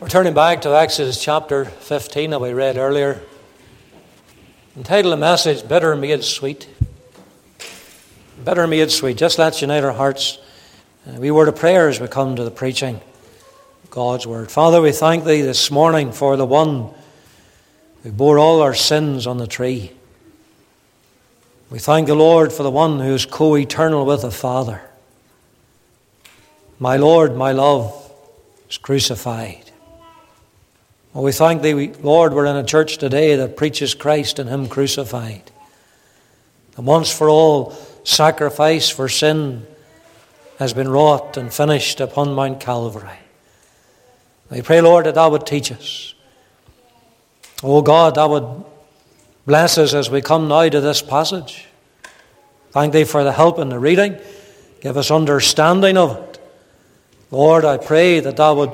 We're turning back to Exodus chapter 15 that we read earlier. Entitled the message, Bitter Made Sweet. Bitter Made Sweet. Just let's unite our hearts. We word of prayer as we come to the preaching God's Word. Father, we thank Thee this morning for the one who bore all our sins on the tree. We thank the Lord for the one who is co eternal with the Father. My Lord, my love, is crucified. Well, we thank Thee, Lord, we're in a church today that preaches Christ and Him crucified. The once for all sacrifice for sin has been wrought and finished upon Mount Calvary. We pray, Lord, that Thou would teach us. Oh God, Thou would bless us as we come now to this passage. Thank Thee for the help in the reading. Give us understanding of it. Lord, I pray that Thou would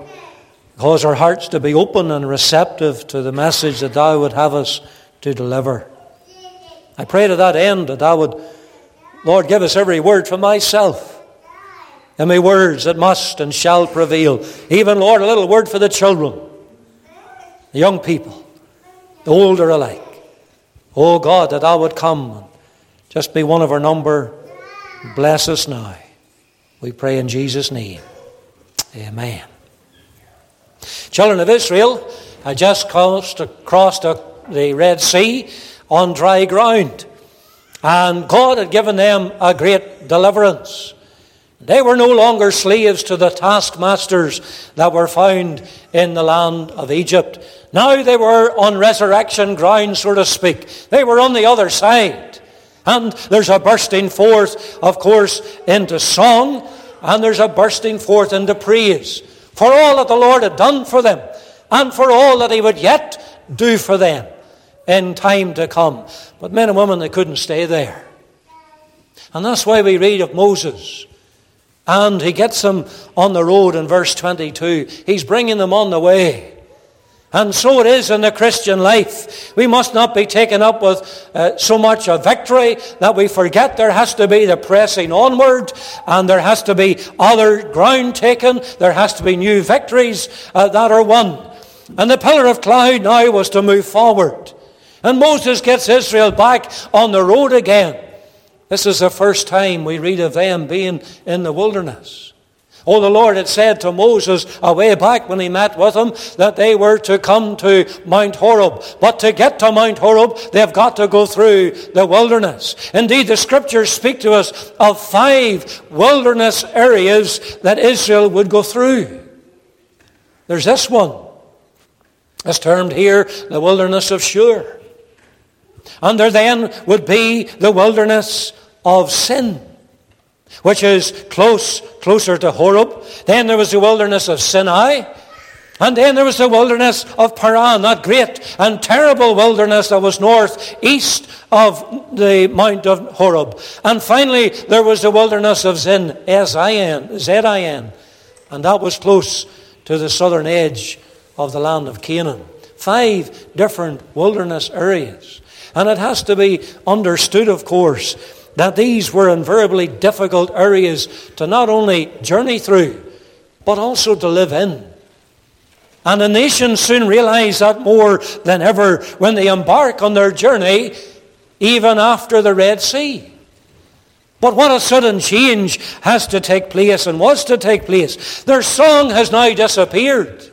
Cause our hearts to be open and receptive to the message that Thou would have us to deliver. I pray to that end that Thou would, Lord, give us every word from myself. And my words that must and shall prevail. Even, Lord, a little word for the children, the young people, the older alike. Oh God, that Thou would come and just be one of our number. Bless us now. We pray in Jesus' name. Amen. Children of Israel had just crossed, across the Red Sea on dry ground. And God had given them a great deliverance. They were no longer slaves to the taskmasters that were found in the land of Egypt. Now they were on resurrection ground, so to speak. They were on the other side. And there's a bursting forth, of course, into song, and there's a bursting forth into praise for all that the Lord had done for them and for all that He would yet do for them in time to come. But men and women, they couldn't stay there. And that's why we read of Moses. And he gets them on the road in verse 22. He's bringing them on the way. And so it is in the Christian life. We must not be taken up with uh, so much of victory that we forget there has to be the pressing onward and there has to be other ground taken. There has to be new victories uh, that are won. And the pillar of cloud now was to move forward. And Moses gets Israel back on the road again. This is the first time we read of them being in the wilderness. Oh, the Lord had said to Moses a way back when he met with him that they were to come to Mount Horeb. But to get to Mount Horeb, they've got to go through the wilderness. Indeed, the scriptures speak to us of five wilderness areas that Israel would go through. There's this one. It's termed here the wilderness of Shur. And there then would be the wilderness of sin which is close, closer to Horeb. Then there was the wilderness of Sinai. And then there was the wilderness of Paran, that great and terrible wilderness that was northeast of the Mount of Horeb. And finally, there was the wilderness of Zin, S-I-N, Z-I-N. And that was close to the southern edge of the land of Canaan. Five different wilderness areas. And it has to be understood, of course, that these were invariably difficult areas to not only journey through, but also to live in. And the nation soon realize that more than ever when they embark on their journey, even after the Red Sea. But what a sudden change has to take place and was to take place. Their song has now disappeared.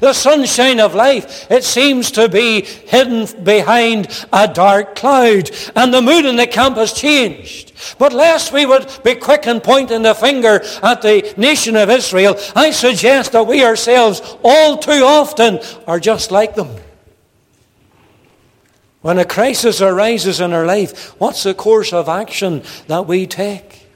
The sunshine of life, it seems to be hidden behind a dark cloud, and the mood in the camp has changed. But lest we would be quick in pointing the finger at the nation of Israel, I suggest that we ourselves all too often are just like them. When a crisis arises in our life, what's the course of action that we take?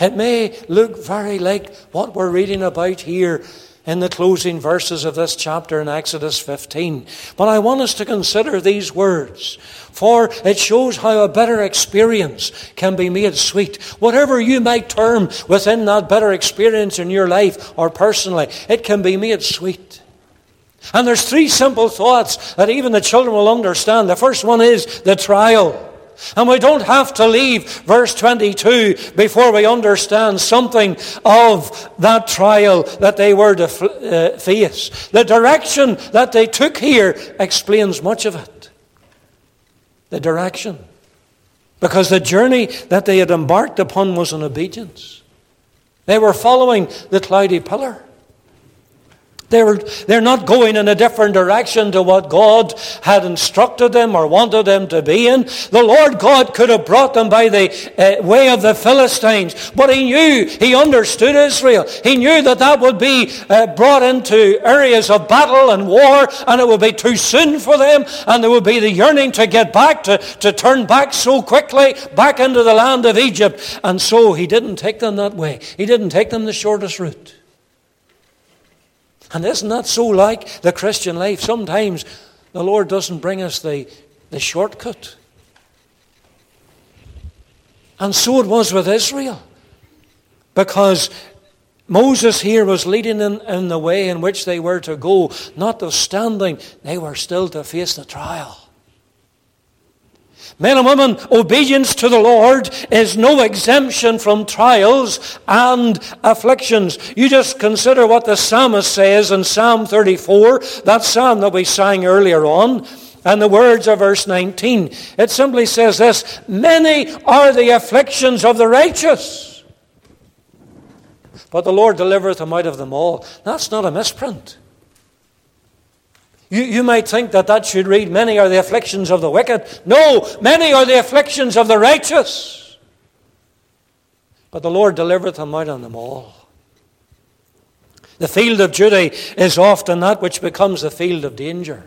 It may look very like what we're reading about here in the closing verses of this chapter in Exodus 15. But I want us to consider these words, for it shows how a better experience can be made sweet. Whatever you might term within that better experience in your life or personally, it can be made sweet. And there's three simple thoughts that even the children will understand. The first one is the trial. And we don't have to leave verse 22 before we understand something of that trial that they were to uh, face. The direction that they took here explains much of it. The direction. Because the journey that they had embarked upon was in obedience. They were following the cloudy pillar. They were, they're not going in a different direction to what God had instructed them or wanted them to be in. The Lord God could have brought them by the uh, way of the Philistines, but He knew, He understood Israel. He knew that that would be uh, brought into areas of battle and war, and it would be too soon for them, and there would be the yearning to get back, to, to turn back so quickly, back into the land of Egypt. And so He didn't take them that way. He didn't take them the shortest route. And isn't that so like the Christian life? Sometimes the Lord doesn't bring us the, the shortcut. And so it was with Israel. Because Moses here was leading in, in the way in which they were to go, notwithstanding they were still to face the trial. Men and women, obedience to the Lord is no exemption from trials and afflictions. You just consider what the psalmist says in Psalm 34, that psalm that we sang earlier on, and the words of verse 19. It simply says this Many are the afflictions of the righteous, but the Lord delivereth them out of them all. That's not a misprint. You, you might think that that should read, Many are the afflictions of the wicked. No, many are the afflictions of the righteous. But the Lord delivereth them out on them all. The field of duty is often that which becomes the field of danger.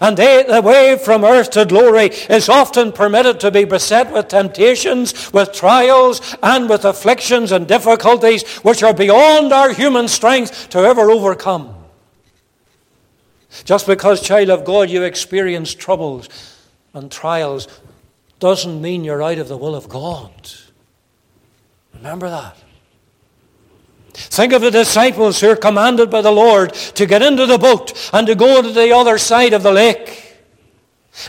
And they, the way from earth to glory is often permitted to be beset with temptations, with trials, and with afflictions and difficulties which are beyond our human strength to ever overcome. Just because, child of God, you experience troubles and trials doesn't mean you're out of the will of God. Remember that. Think of the disciples who are commanded by the Lord to get into the boat and to go to the other side of the lake.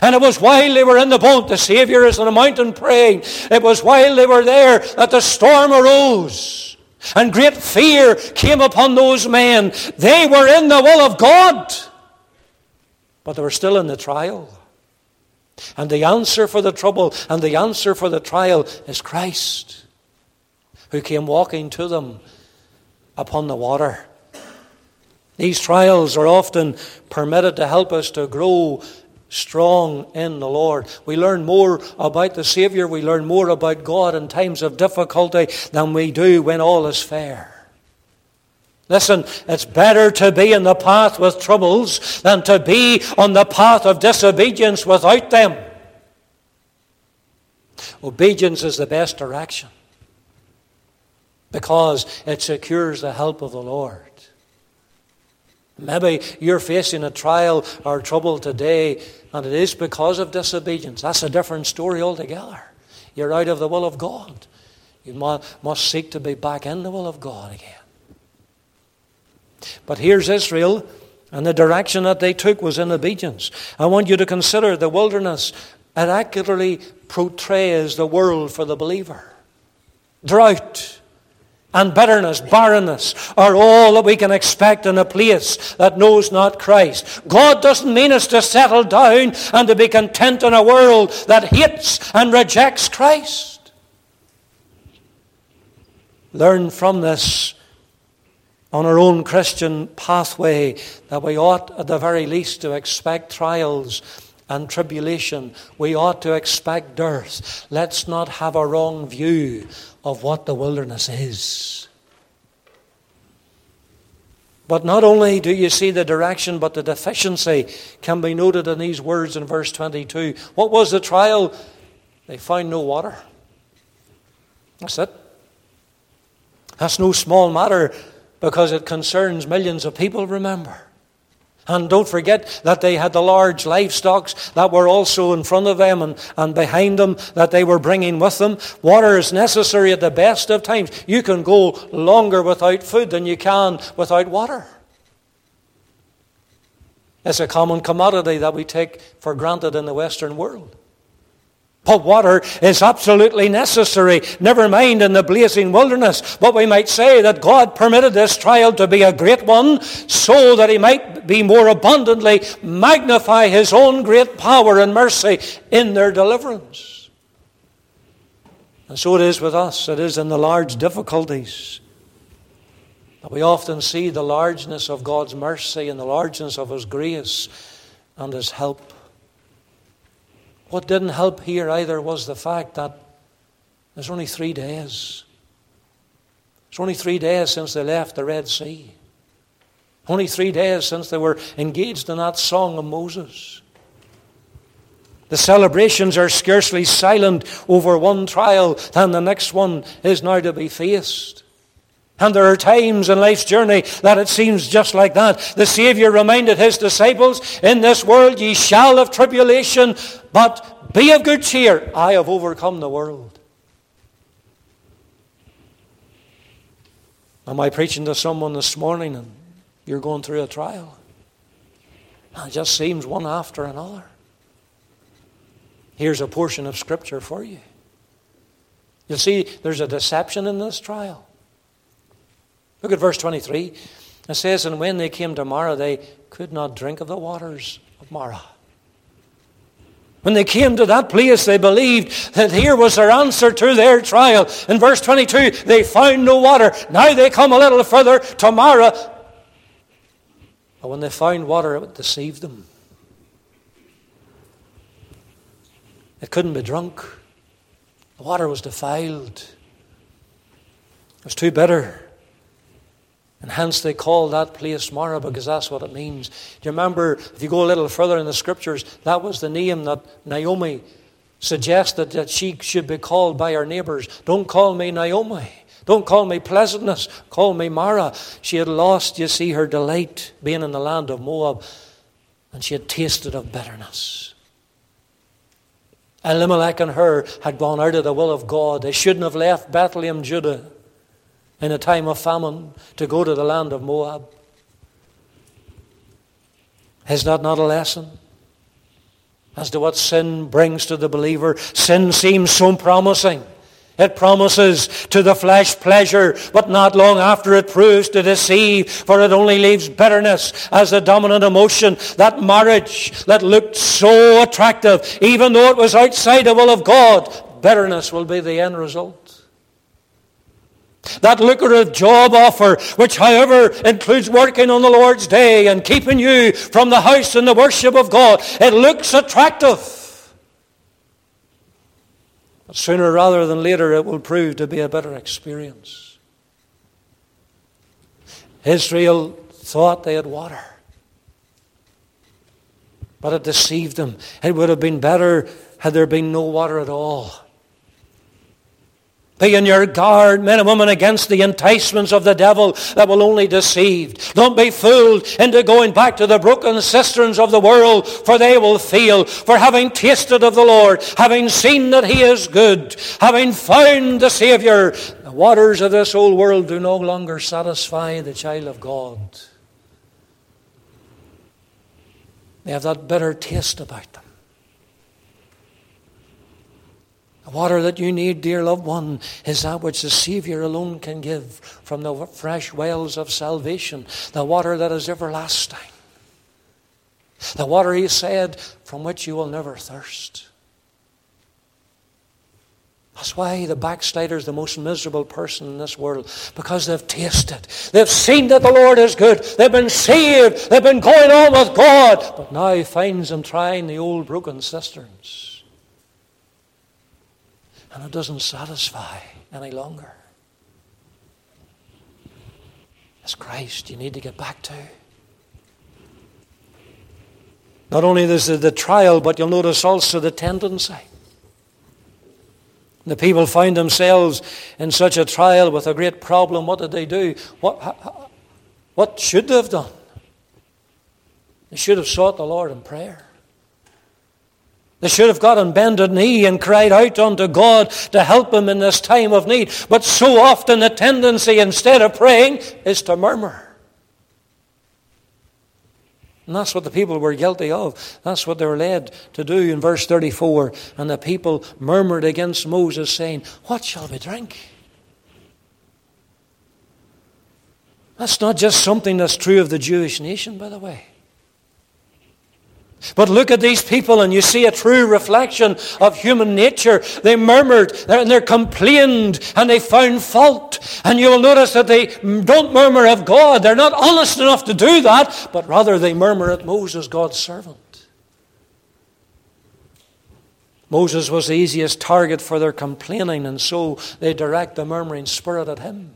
And it was while they were in the boat, the Savior is on a mountain praying, it was while they were there that the storm arose. And great fear came upon those men. They were in the will of God but they were still in the trial. And the answer for the trouble and the answer for the trial is Christ, who came walking to them upon the water. These trials are often permitted to help us to grow strong in the Lord. We learn more about the Savior, we learn more about God in times of difficulty than we do when all is fair. Listen, it's better to be in the path with troubles than to be on the path of disobedience without them. Obedience is the best direction because it secures the help of the Lord. Maybe you're facing a trial or trouble today and it is because of disobedience. That's a different story altogether. You're out of the will of God. You must seek to be back in the will of God again. But here's Israel, and the direction that they took was in obedience. I want you to consider the wilderness. It accurately portrays the world for the believer. Drought and bitterness, barrenness are all that we can expect in a place that knows not Christ. God doesn't mean us to settle down and to be content in a world that hates and rejects Christ. Learn from this on our own Christian pathway that we ought, at the very least, to expect trials and tribulation. We ought to expect dearth. Let's not have a wrong view of what the wilderness is. But not only do you see the direction, but the deficiency can be noted in these words in verse 22. What was the trial? They found no water. That's it. That's no small matter because it concerns millions of people, remember. And don't forget that they had the large livestock that were also in front of them and, and behind them that they were bringing with them. Water is necessary at the best of times. You can go longer without food than you can without water. It's a common commodity that we take for granted in the Western world. But water is absolutely necessary, never mind in the blazing wilderness. But we might say that God permitted this trial to be a great one so that he might be more abundantly magnify his own great power and mercy in their deliverance. And so it is with us. It is in the large difficulties that we often see the largeness of God's mercy and the largeness of his grace and his help. What didn't help here either was the fact that there's only three days. It's only three days since they left the Red Sea. Only three days since they were engaged in that song of Moses. The celebrations are scarcely silent over one trial, than the next one is now to be faced. And there are times in life's journey that it seems just like that. The Savior reminded his disciples, In this world ye shall have tribulation, but be of good cheer. I have overcome the world. Am I preaching to someone this morning and you're going through a trial? it just seems one after another. Here's a portion of Scripture for you. You see, there's a deception in this trial. Look at verse 23. It says, And when they came to Marah, they could not drink of the waters of Marah. When they came to that place, they believed that here was their answer to their trial. In verse 22, they found no water. Now they come a little further to Marah. But when they found water, it deceived them. It couldn't be drunk. The water was defiled. It was too bitter. And hence they call that place Marah because that's what it means. Do you remember, if you go a little further in the scriptures, that was the name that Naomi suggested that she should be called by her neighbors. Don't call me Naomi. Don't call me pleasantness. Call me Mara. She had lost, you see, her delight being in the land of Moab, and she had tasted of bitterness. Elimelech and her had gone out of the will of God. They shouldn't have left Bethlehem, Judah in a time of famine to go to the land of Moab. Is that not a lesson? As to what sin brings to the believer, sin seems so promising. It promises to the flesh pleasure, but not long after it proves to deceive, for it only leaves bitterness as the dominant emotion. That marriage that looked so attractive, even though it was outside the will of God, bitterness will be the end result. That lucrative job offer, which, however, includes working on the Lord's day and keeping you from the house and the worship of God, it looks attractive. But sooner rather than later, it will prove to be a better experience. Israel thought they had water, but it deceived them. It would have been better had there been no water at all. Be in your guard, men and women, against the enticements of the devil that will only deceive. Don't be fooled into going back to the broken cisterns of the world, for they will fail. For having tasted of the Lord, having seen that he is good, having found the Savior, the waters of this old world do no longer satisfy the child of God. They have that bitter taste about them. The water that you need, dear loved one, is that which the Savior alone can give from the fresh wells of salvation, the water that is everlasting. The water, he said, from which you will never thirst. That's why the backslider is the most miserable person in this world, because they've tasted. They've seen that the Lord is good. They've been saved. They've been going on with God. But now he finds them trying the old broken cisterns and it doesn't satisfy any longer. It's Christ you need to get back to. Not only is it the trial, but you'll notice also the tendency. The people find themselves in such a trial with a great problem. What did they do? What, what should they have done? They should have sought the Lord in prayer. They should have got on bended knee and cried out unto God to help them in this time of need. But so often the tendency, instead of praying, is to murmur. And that's what the people were guilty of. That's what they were led to do in verse 34. And the people murmured against Moses, saying, What shall we drink? That's not just something that's true of the Jewish nation, by the way. But look at these people and you see a true reflection of human nature. They murmured and they complained and they found fault. And you'll notice that they don't murmur of God. They're not honest enough to do that, but rather they murmur at Moses, God's servant. Moses was the easiest target for their complaining, and so they direct the murmuring spirit at him.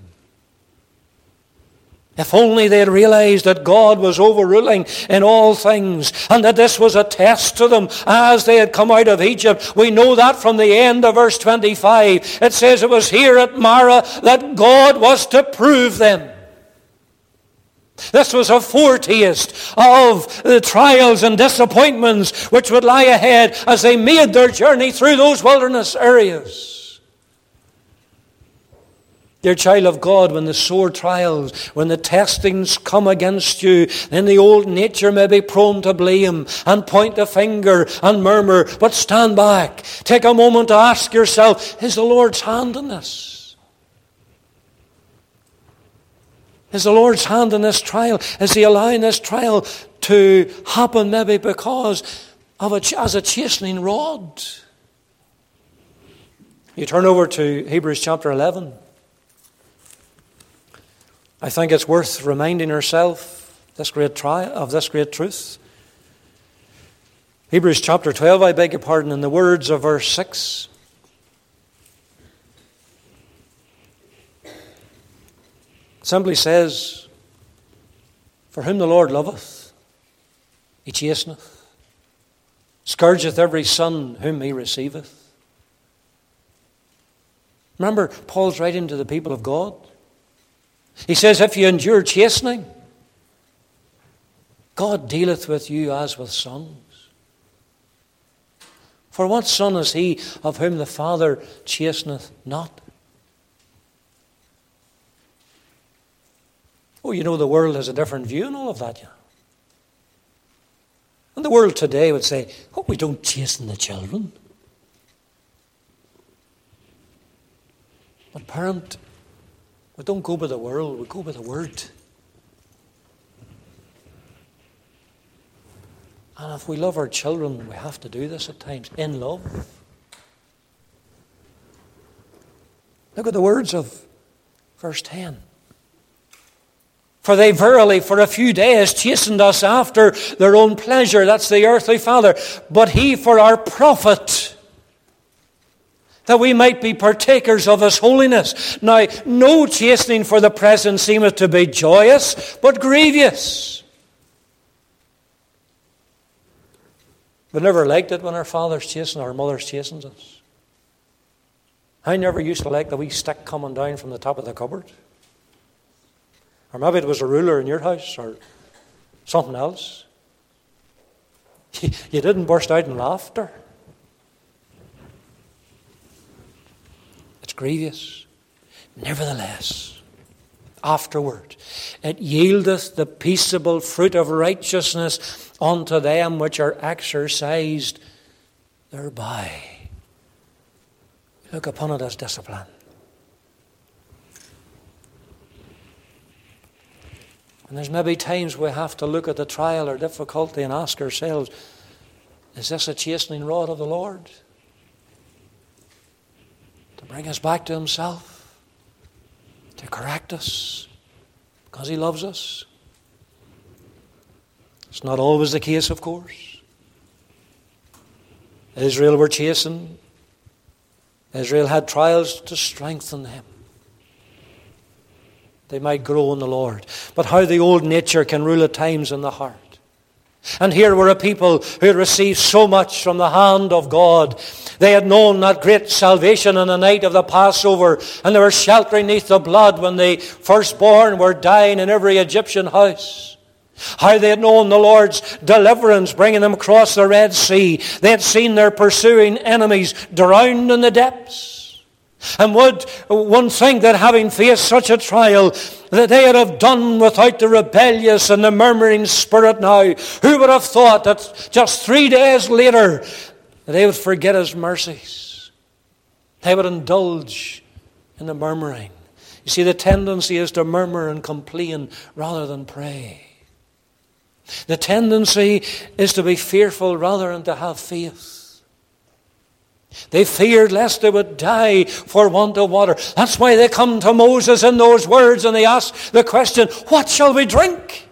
If only they had realized that God was overruling in all things and that this was a test to them as they had come out of Egypt. We know that from the end of verse 25. It says it was here at Marah that God was to prove them. This was a foretaste of the trials and disappointments which would lie ahead as they made their journey through those wilderness areas. Dear child of God, when the sore trials, when the testings come against you, then the old nature may be prone to blame and point the finger and murmur. But stand back. Take a moment to ask yourself, is the Lord's hand in this? Is the Lord's hand in this trial? Is He allowing this trial to happen maybe because of a, as a chastening rod? You turn over to Hebrews chapter 11. I think it's worth reminding ourselves this great trial, of this great truth. Hebrews chapter 12, I beg your pardon, in the words of verse 6. Simply says, For whom the Lord loveth, he chasteneth, scourgeth every son whom he receiveth. Remember, Paul's writing to the people of God. He says, If you endure chastening, God dealeth with you as with sons. For what son is he of whom the Father chasteneth not? Oh, you know, the world has a different view on all of that, yeah. And the world today would say, Oh, we don't chasten the children. But, parent, we don't go by the world, we go by the Word. And if we love our children, we have to do this at times in love. Look at the words of verse 10. For they verily for a few days chastened us after their own pleasure. That's the earthly father. But he for our profit that we might be partakers of his holiness. Now, no chastening for the present seemeth to be joyous, but grievous. We never liked it when our fathers chastened, our mothers chastened us. I never used to like the wee stick coming down from the top of the cupboard. Or maybe it was a ruler in your house or something else. You didn't burst out in laughter. Grievous. Nevertheless, afterward, it yieldeth the peaceable fruit of righteousness unto them which are exercised thereby. Look upon it as discipline. And there's maybe times we have to look at the trial or difficulty and ask ourselves, is this a chastening rod of the Lord? To bring us back to Himself, to correct us, because He loves us. It's not always the case, of course. Israel were chastened. Israel had trials to strengthen them. They might grow in the Lord. But how the old nature can rule at times in the heart. And here were a people who had received so much from the hand of God. They had known that great salvation on the night of the Passover, and they were sheltering neath the blood when the firstborn were dying in every Egyptian house. How they had known the Lord's deliverance, bringing them across the Red Sea. They had seen their pursuing enemies drowned in the depths. And would one think that having faced such a trial, that they would have done without the rebellious and the murmuring spirit now? Who would have thought that just three days later, they would forget his mercies? They would indulge in the murmuring. You see, the tendency is to murmur and complain rather than pray. The tendency is to be fearful rather than to have faith. They feared lest they would die for want of water. That's why they come to Moses in those words and they ask the question, What shall we drink?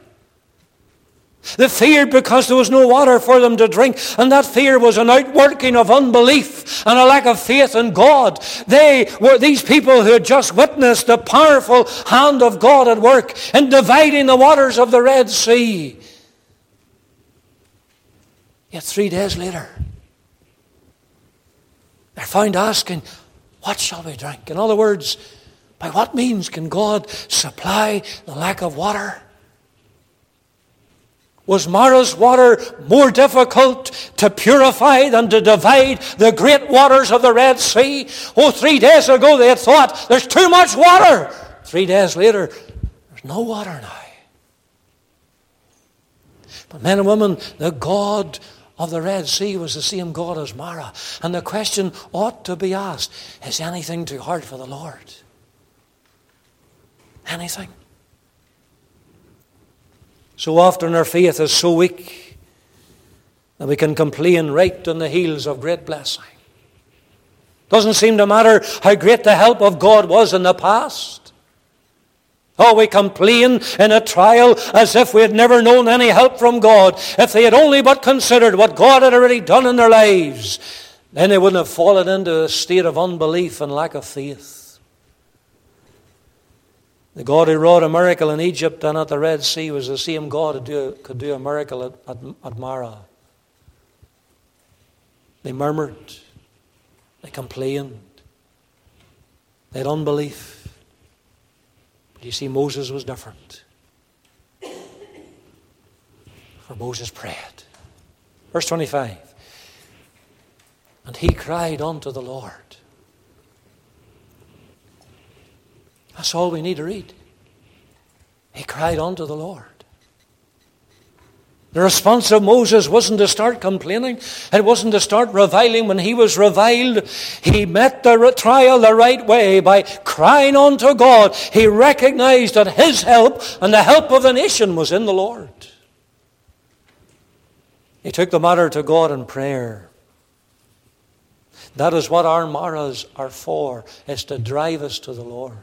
They feared because there was no water for them to drink, and that fear was an outworking of unbelief and a lack of faith in God. They were these people who had just witnessed the powerful hand of God at work in dividing the waters of the Red Sea. Yet three days later, they're found asking, What shall we drink? In other words, by what means can God supply the lack of water? Was Marah's water more difficult to purify than to divide the great waters of the Red Sea? Oh, three days ago they had thought, there's too much water. Three days later, there's no water now. But men and women, the God of the Red Sea was the same God as Marah. And the question ought to be asked is anything too hard for the Lord? Anything? So often our faith is so weak that we can complain right on the heels of great blessing. Doesn't seem to matter how great the help of God was in the past. Oh, we complain in a trial as if we had never known any help from God. If they had only but considered what God had already done in their lives, then they wouldn't have fallen into a state of unbelief and lack of faith. The God who wrought a miracle in Egypt and at the Red Sea was the same God who could do a miracle at, at, at Marah. They murmured, they complained, they had unbelief. You see, Moses was different. For Moses prayed. Verse 25. And he cried unto the Lord. That's all we need to read. He cried unto the Lord. The response of Moses wasn't to start complaining. It wasn't to start reviling. When he was reviled, he met the trial the right way by crying unto God. He recognized that his help and the help of the nation was in the Lord. He took the matter to God in prayer. That is what our maras are for, is to drive us to the Lord.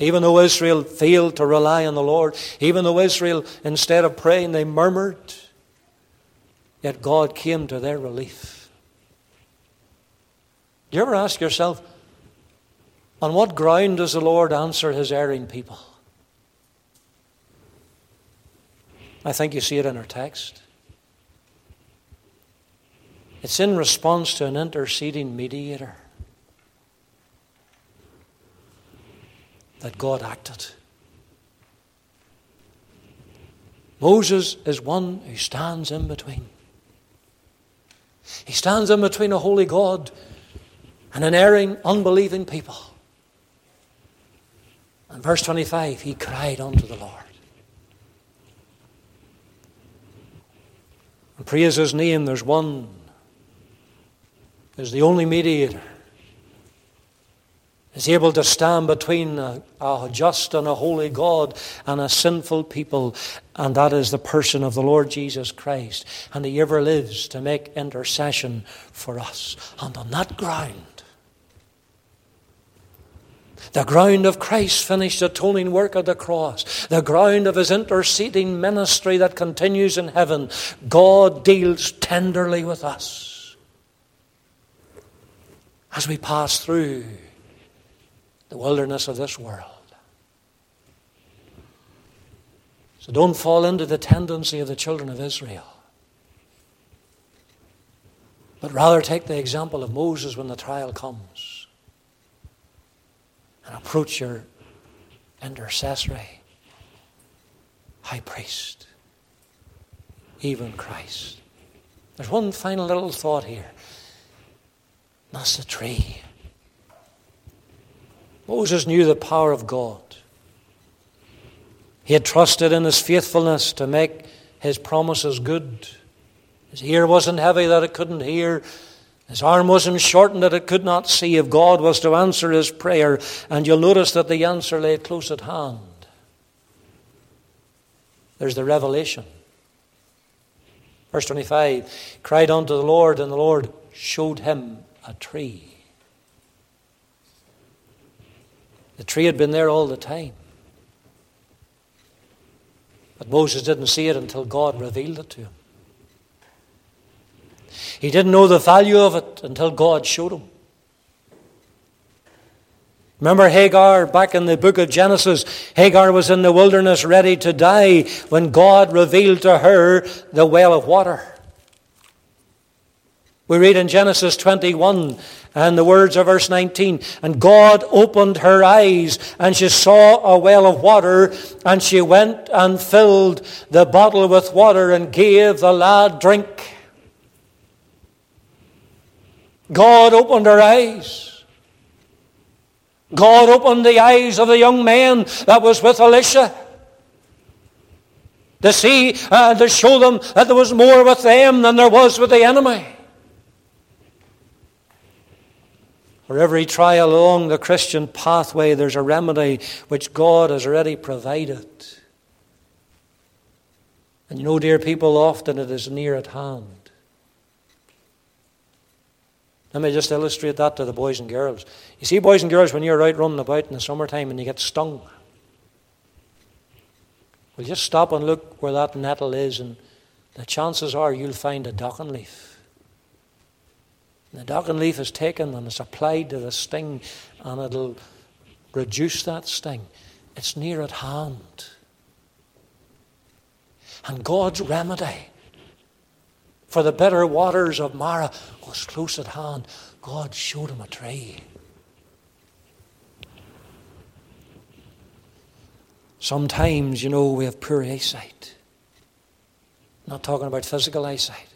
Even though Israel failed to rely on the Lord, even though Israel, instead of praying, they murmured, yet God came to their relief. Do you ever ask yourself, on what ground does the Lord answer his erring people? I think you see it in our text. It's in response to an interceding mediator. That God acted. Moses is one who stands in between. He stands in between a holy God and an erring, unbelieving people. And verse 25, he cried unto the Lord. And praise his name, there's one, is the only mediator is able to stand between a, a, just and a holy God and a sinful people, and that is the person of the Lord Jesus Christ. And He ever lives to make intercession for us. And on that ground, the ground of Christ's finished atoning work at the cross, the ground of His interceding ministry that continues in heaven, God deals tenderly with us as we pass through the wilderness of this world. So don't fall into the tendency of the children of Israel. But rather take the example of Moses when the trial comes and approach your intercessory high priest, even Christ. There's one final little thought here. That's the tree. Moses knew the power of God. He had trusted in his faithfulness to make his promises good. His ear wasn't heavy that it couldn't hear. His arm wasn't shortened that it could not see. If God was to answer his prayer, and you'll notice that the answer lay close at hand. There's the revelation. Verse 25 cried unto the Lord, and the Lord showed him a tree. The tree had been there all the time. But Moses didn't see it until God revealed it to him. He didn't know the value of it until God showed him. Remember Hagar back in the book of Genesis? Hagar was in the wilderness ready to die when God revealed to her the well of water. We read in Genesis 21 and the words of verse 19 And God opened her eyes, and she saw a well of water, and she went and filled the bottle with water and gave the lad drink. God opened her eyes. God opened the eyes of the young man that was with Elisha to see and uh, to show them that there was more with them than there was with the enemy. For every trial along the Christian pathway, there's a remedy which God has already provided. And you know, dear people, often it is near at hand. Let me just illustrate that to the boys and girls. You see, boys and girls, when you're out running about in the summertime and you get stung, well, just stop and look where that nettle is, and the chances are you'll find a docking leaf. The docking leaf is taken and it's applied to the sting, and it'll reduce that sting. It's near at hand. And God's remedy for the bitter waters of Marah was close at hand. God showed him a tree. Sometimes, you know, we have poor eyesight. not talking about physical eyesight.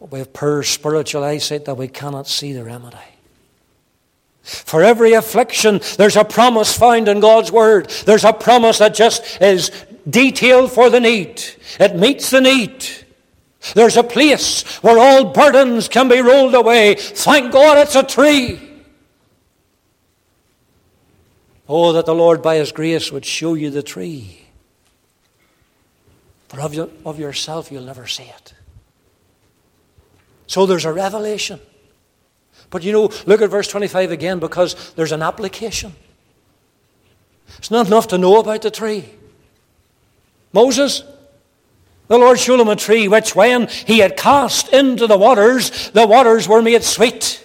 We have poor spiritual eyesight that we cannot see the remedy. For every affliction, there's a promise found in God's Word. There's a promise that just is detailed for the need. It meets the need. There's a place where all burdens can be rolled away. Thank God it's a tree. Oh, that the Lord by His grace would show you the tree. For of, of yourself, you'll never see it. So there's a revelation. But you know, look at verse 25 again because there's an application. It's not enough to know about the tree. Moses, the Lord showed him a tree which, when he had cast into the waters, the waters were made sweet.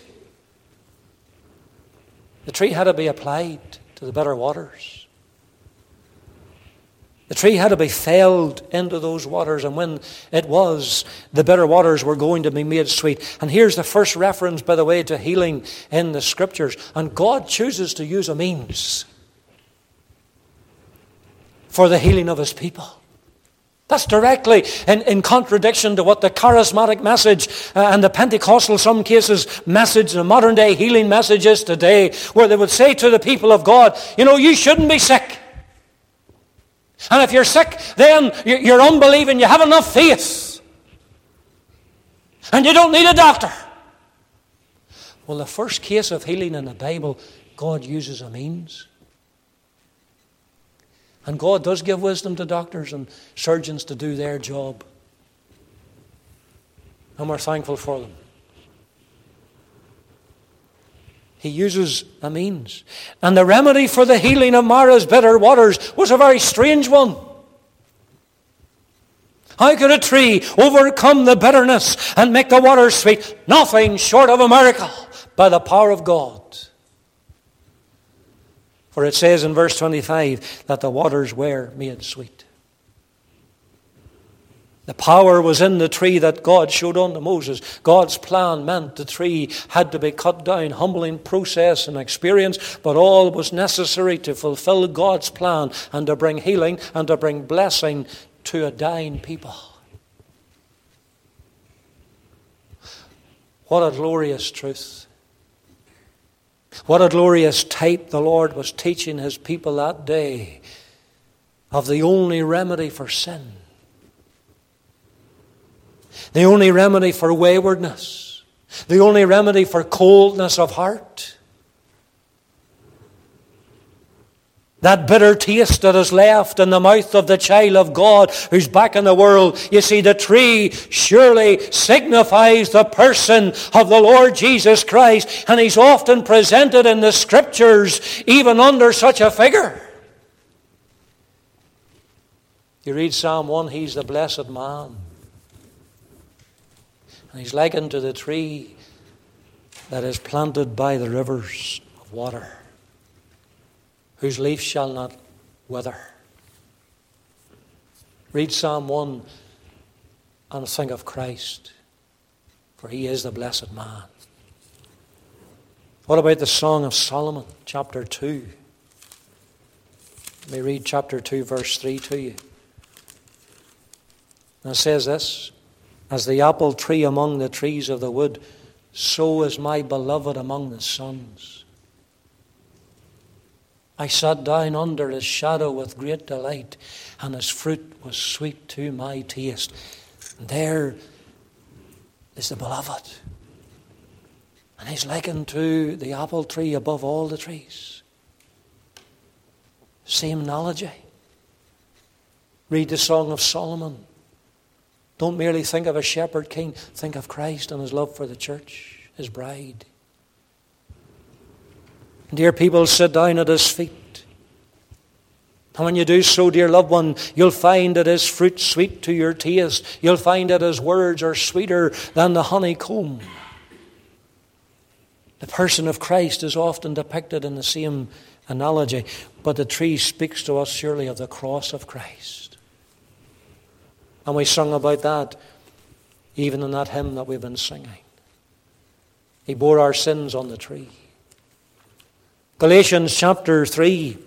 The tree had to be applied to the better waters. The tree had to be felled into those waters, and when it was, the bitter waters were going to be made sweet. And here's the first reference, by the way, to healing in the scriptures. And God chooses to use a means for the healing of his people. That's directly in, in contradiction to what the charismatic message uh, and the Pentecostal, some cases, message, the modern day healing message is today, where they would say to the people of God, you know, you shouldn't be sick. And if you're sick, then you're unbelieving. You have enough faith. And you don't need a doctor. Well, the first case of healing in the Bible, God uses a means. And God does give wisdom to doctors and surgeons to do their job. And we're thankful for them. He uses a means. And the remedy for the healing of Marah's bitter waters was a very strange one. How could a tree overcome the bitterness and make the waters sweet? Nothing short of a miracle by the power of God. For it says in verse 25 that the waters were made sweet. The power was in the tree that God showed unto Moses. God's plan meant the tree had to be cut down, humbling process and experience, but all was necessary to fulfill God's plan and to bring healing and to bring blessing to a dying people. What a glorious truth. What a glorious type the Lord was teaching his people that day of the only remedy for sin, the only remedy for waywardness, the only remedy for coldness of heart. That bitter taste that is left in the mouth of the child of God who's back in the world. You see, the tree surely signifies the person of the Lord Jesus Christ, and he's often presented in the scriptures even under such a figure. You read Psalm 1, he's the blessed man. And he's likened to the tree that is planted by the rivers of water whose leaf shall not wither. Read Psalm 1 and think of Christ, for he is the blessed man. What about the Song of Solomon, chapter 2? Let me read chapter 2, verse 3 to you. And it says this As the apple tree among the trees of the wood, so is my beloved among the sons. I sat down under his shadow with great delight, and his fruit was sweet to my taste. And there is the beloved. And he's likened to the apple tree above all the trees. Same analogy. Read the Song of Solomon. Don't merely think of a shepherd king, think of Christ and his love for the church, his bride. And Dear people, sit down at his feet. And when you do so, dear loved one, you'll find that his fruit sweet to your taste. You'll find that his words are sweeter than the honeycomb. The person of Christ is often depicted in the same analogy, but the tree speaks to us surely of the cross of Christ. And we sung about that even in that hymn that we've been singing. He bore our sins on the tree. Galatians chapter 3,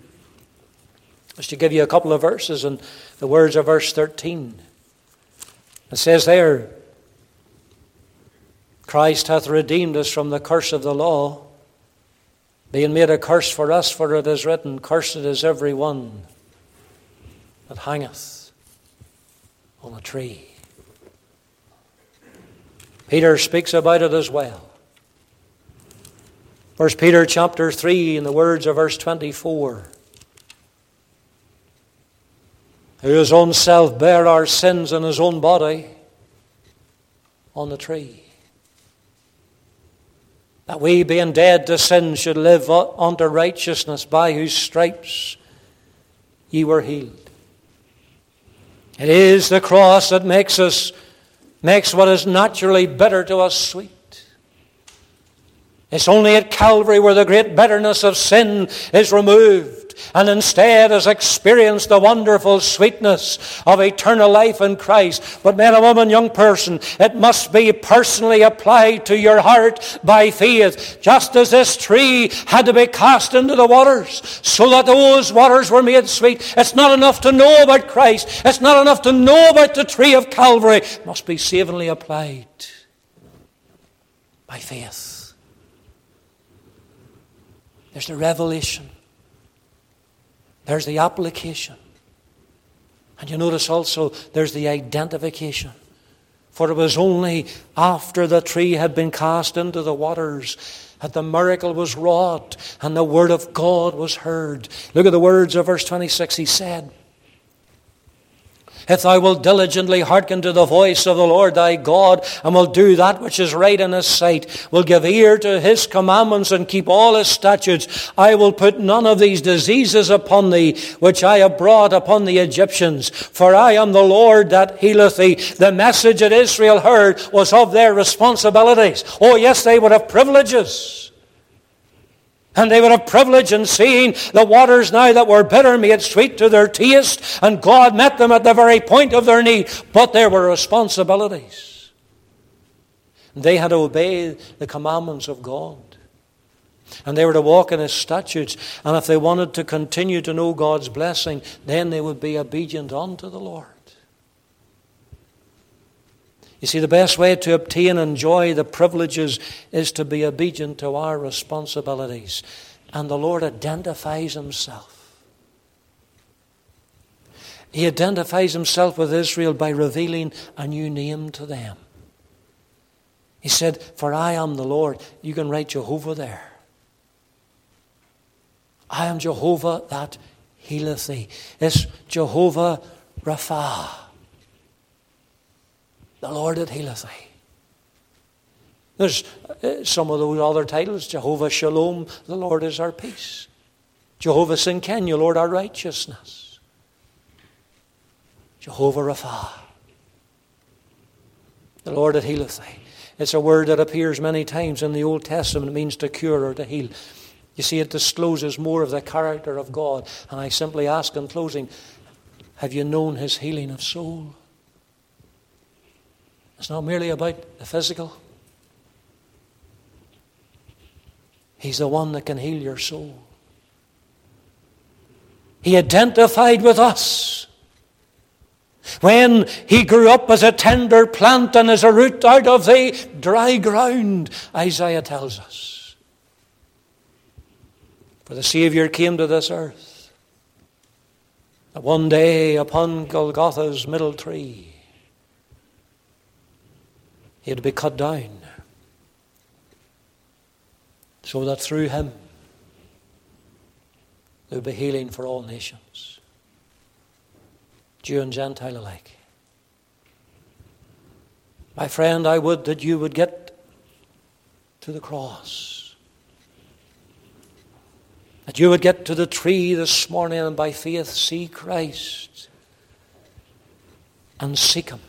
just to give you a couple of verses and the words of verse 13. It says there, Christ hath redeemed us from the curse of the law, being made a curse for us, for it is written, Cursed is every one that hangeth on a tree. Peter speaks about it as well. First Peter chapter 3 in the words of verse 24. Who his own self bare our sins in his own body on the tree. That we, being dead to sin, should live unto righteousness, by whose stripes ye were healed. It is the cross that makes us makes what is naturally bitter to us sweet. It's only at Calvary where the great bitterness of sin is removed and instead has experienced the wonderful sweetness of eternal life in Christ. But man and woman, young person, it must be personally applied to your heart by faith. Just as this tree had to be cast into the waters so that those waters were made sweet. It's not enough to know about Christ. It's not enough to know about the tree of Calvary. It must be savingly applied by faith. There's the revelation. There's the application. And you notice also there's the identification. For it was only after the tree had been cast into the waters that the miracle was wrought and the word of God was heard. Look at the words of verse 26. He said, if thou wilt diligently hearken to the voice of the Lord thy God, and will do that which is right in his sight, will give ear to his commandments, and keep all his statutes, I will put none of these diseases upon thee, which I have brought upon the Egyptians. For I am the Lord that healeth thee. The message that Israel heard was of their responsibilities. Oh, yes, they would have privileges. And they would have privilege in seeing the waters now that were bitter made sweet to their taste, and God met them at the very point of their need. But there were responsibilities. They had to obey the commandments of God. And they were to walk in His statutes. And if they wanted to continue to know God's blessing, then they would be obedient unto the Lord. You see, the best way to obtain and enjoy the privileges is to be obedient to our responsibilities. And the Lord identifies himself. He identifies himself with Israel by revealing a new name to them. He said, For I am the Lord. You can write Jehovah there. I am Jehovah that healeth thee. It's Jehovah Rapha, the Lord that healeth thee. There's uh, some of those other titles Jehovah Shalom, the Lord is our peace. Jehovah Tsidkenu, Lord our righteousness. Jehovah Rapha, the Lord that healeth thee. It's a word that appears many times in the Old Testament. It means to cure or to heal. You see, it discloses more of the character of God. And I simply ask in closing have you known his healing of soul? It's not merely about the physical. He's the one that can heal your soul. He identified with us. When he grew up as a tender plant and as a root out of the dry ground, Isaiah tells us. For the Savior came to this earth. That one day upon Golgotha's middle tree, he had to be cut down so that through him there would be healing for all nations. Jew and Gentile alike. My friend, I would that you would get to the cross. That you would get to the tree this morning and by faith see Christ and seek Him.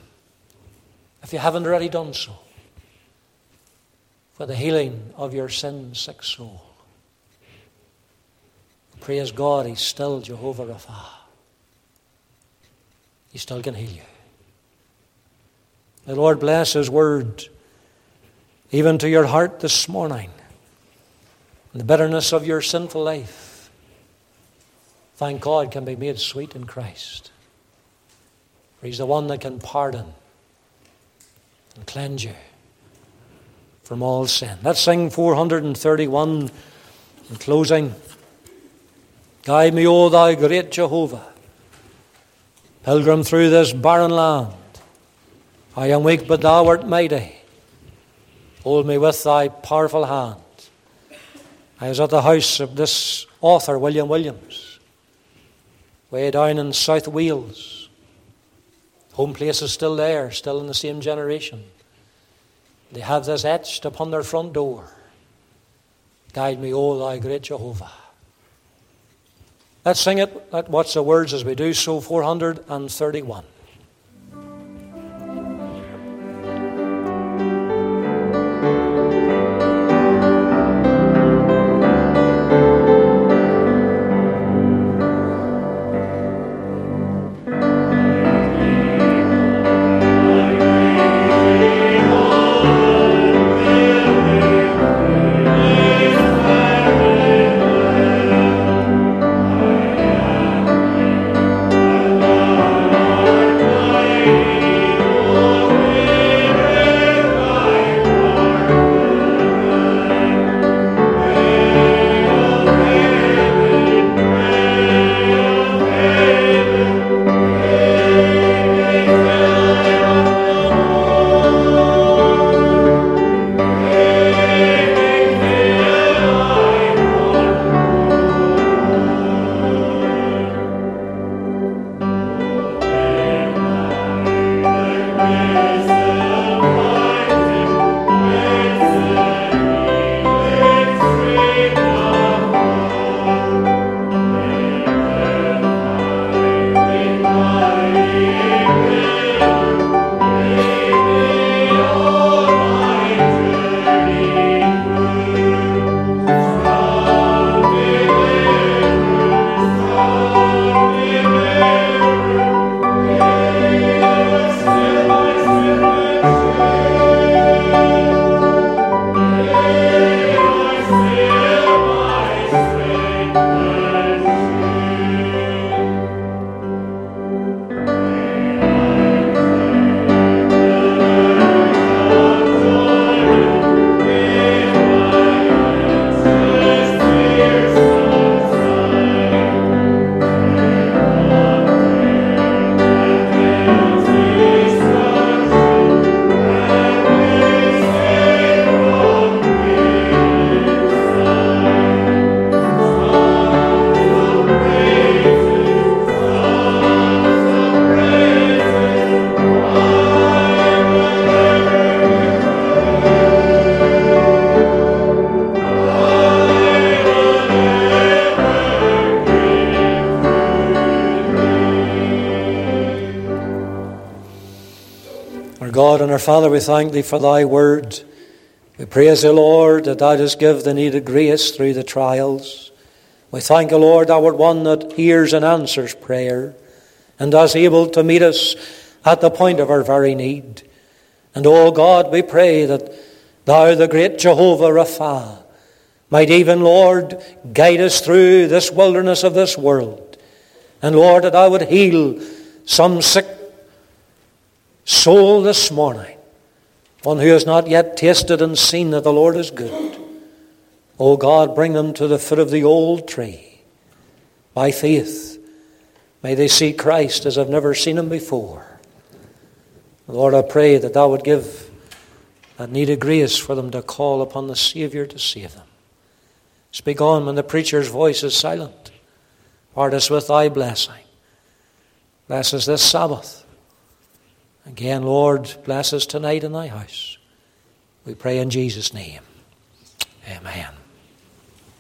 If you haven't already done so, for the healing of your sin sick soul. Praise God, He's still Jehovah Rapha. He still can heal you. The Lord bless His word even to your heart this morning. The bitterness of your sinful life, thank God, can be made sweet in Christ. For He's the one that can pardon and cleanse you from all sin. Let's sing 431 in closing. Guide me, O thou great Jehovah pilgrim through this barren land. I am weak, but thou art mighty. Hold me with thy powerful hand. I was at the house of this author, William Williams, way down in South Wales. Home place is still there, still in the same generation. They have this etched upon their front door Guide me, O thy great Jehovah. Let's sing it. Let's watch the words as we do so. 431. Father, we thank Thee for Thy word. We praise Thee, Lord, that Thou dost give the needed grace through the trials. We thank you, Lord, Thou art one that hears and answers prayer and is able to meet us at the point of our very need. And, oh God, we pray that Thou, the great Jehovah Rapha, might even, Lord, guide us through this wilderness of this world. And, Lord, that I would heal some sick soul this morning, one who has not yet tasted and seen that the Lord is good. Oh God, bring them to the foot of the old tree by faith. May they see Christ as I've never seen him before. Lord, I pray that thou would give that needed grace for them to call upon the Savior to save them. Speak on when the preacher's voice is silent. Part us with thy blessing. Bless us this Sabbath. Again, Lord, bless us tonight in thy house. We pray in Jesus' name. Amen.